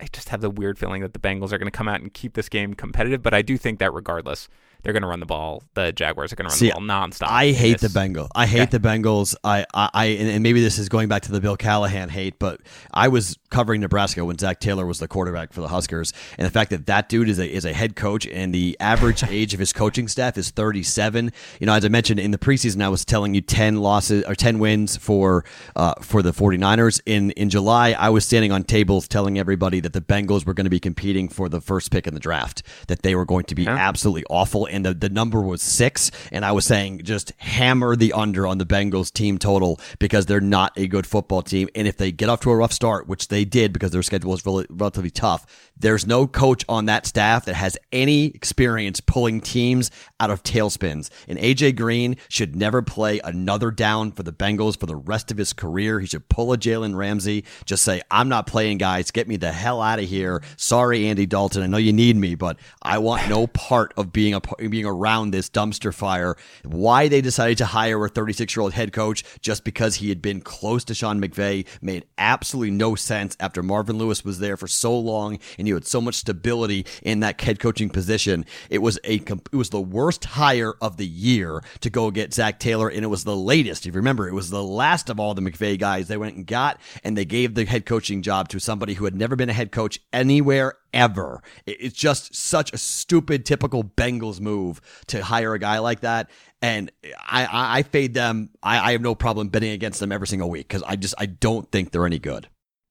I just have the weird feeling that the Bengals are going to come out and keep this game competitive. But I do think that regardless, they're going to run the ball. The Jaguars are going to run See, the ball nonstop. I hate this. the Bengals. I hate Okay. the Bengals. I, I, I, and maybe this is going back to the Bill Callahan hate, but I was covering Nebraska when Zac Taylor was the quarterback for the Huskers, and the fact that that dude is a is a head coach, and the average age of his coaching staff is 37. You know, as I mentioned in the preseason, I was telling you 10 losses or 10 wins for uh, for the 49ers. In in July, I was standing on tables telling everybody that the Bengals were going to be competing for the first pick in the draft, that they were going to be Yeah. absolutely awful, and the, the number was six. And I was saying just hammer the under on the Bengals team total because they're not a good football team. And if they get off to a rough start, which they did because their schedule was rel- relatively tough, there's no coach on that staff that has any experience pulling teams out of tailspins. And AJ Green should never play another down for the Bengals for the rest of his career. He should pull a Jalen Ramsey, just say, I'm not playing, guys. Get me the hell out of here. Sorry, Andy Dalton. I know you need me, but I want no part of being a being around this dumpster fire. Why they decided to hire a 36 year old head coach just because he had been close to Sean McVay made absolutely no sense after Marvin Lewis was there for so long and you had so much stability in that head coaching position. It was a it was the worst hire of the year to go get Zac Taylor, and it was the latest. If you remember, it was the last of all the McVay guys they went and got, and they gave the head coaching job to somebody who had never been a head coach anywhere ever. It's just such a stupid, typical Bengals move to hire a guy like that. And I, I, I fade them. I, I have no problem betting against them every single week because I just I don't think they're any good.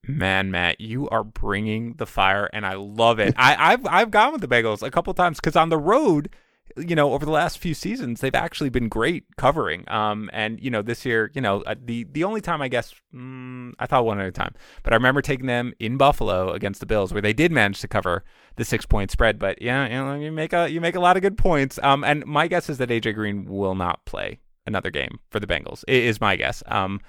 Man, Matt, you are bringing the fire, and I love it. I, I've I've gone with the Bengals a couple times because on the road, you know, over the last few seasons, they've actually been great covering. Um, and you know, this year, you know, uh, the the only time I guess mm, I thought one other time, but I remember taking them in Buffalo against the Bills, where they did manage to cover the six point spread. But yeah, you know, you make a you make a lot of good points. Um, and my guess is that AJ Green will not play another game for the Bengals. Is my guess. Um.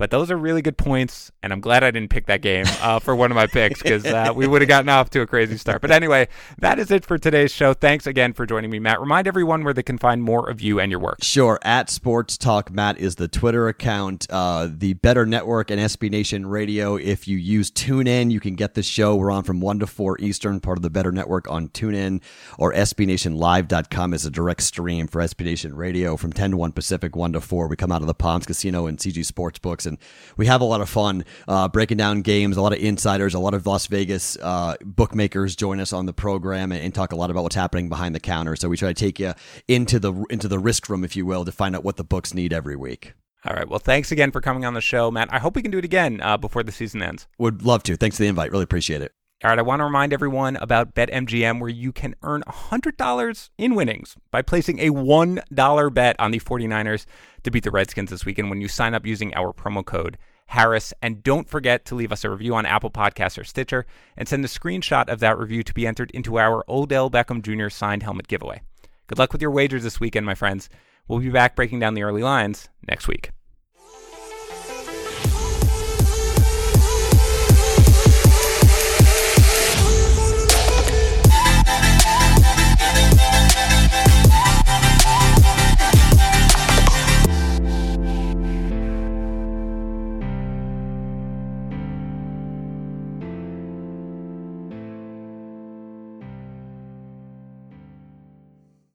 But those are really good points, and I'm glad I didn't pick that game uh, for one of my picks because uh, we would have gotten off to a crazy start. But anyway, that is it for today's show. Thanks again for joining me, Matt. Remind everyone where they can find more of you and your work. Sure. At Sports Talk Matt is the Twitter account. Uh, the Better Network and SB Nation Radio. If you use TuneIn, you can get the show. We're on from 1 to 4 Eastern, part of the Better Network on TuneIn, or SBNationLive.com is a direct stream for SB Nation Radio from 10 to 1 Pacific, 1 to 4. We come out of the Palms Casino and CG Sportsbooks, and we have a lot of fun uh, breaking down games. A lot of insiders, a lot of Las Vegas uh, bookmakers join us on the program and, and talk a lot about what's happening behind the counter. So we try to take you into the into the risk room, if you will, to find out what the books need every week. All right. Well, thanks again for coming on the show, Matt. I hope we can do it again uh, before the season ends. Would love to. Thanks for the invite. Really appreciate it. All right, I want to remind everyone about BetMGM, where you can earn $100 in winnings by placing a $1 bet on the 49ers to beat the Redskins this weekend when you sign up using our promo code Harris. And don't forget to leave us a review on Apple Podcasts or Stitcher and send a screenshot of that review to be entered into our Odell Beckham Jr. signed helmet giveaway. Good luck with your wagers this weekend, my friends. We'll be back breaking down the early lines next week.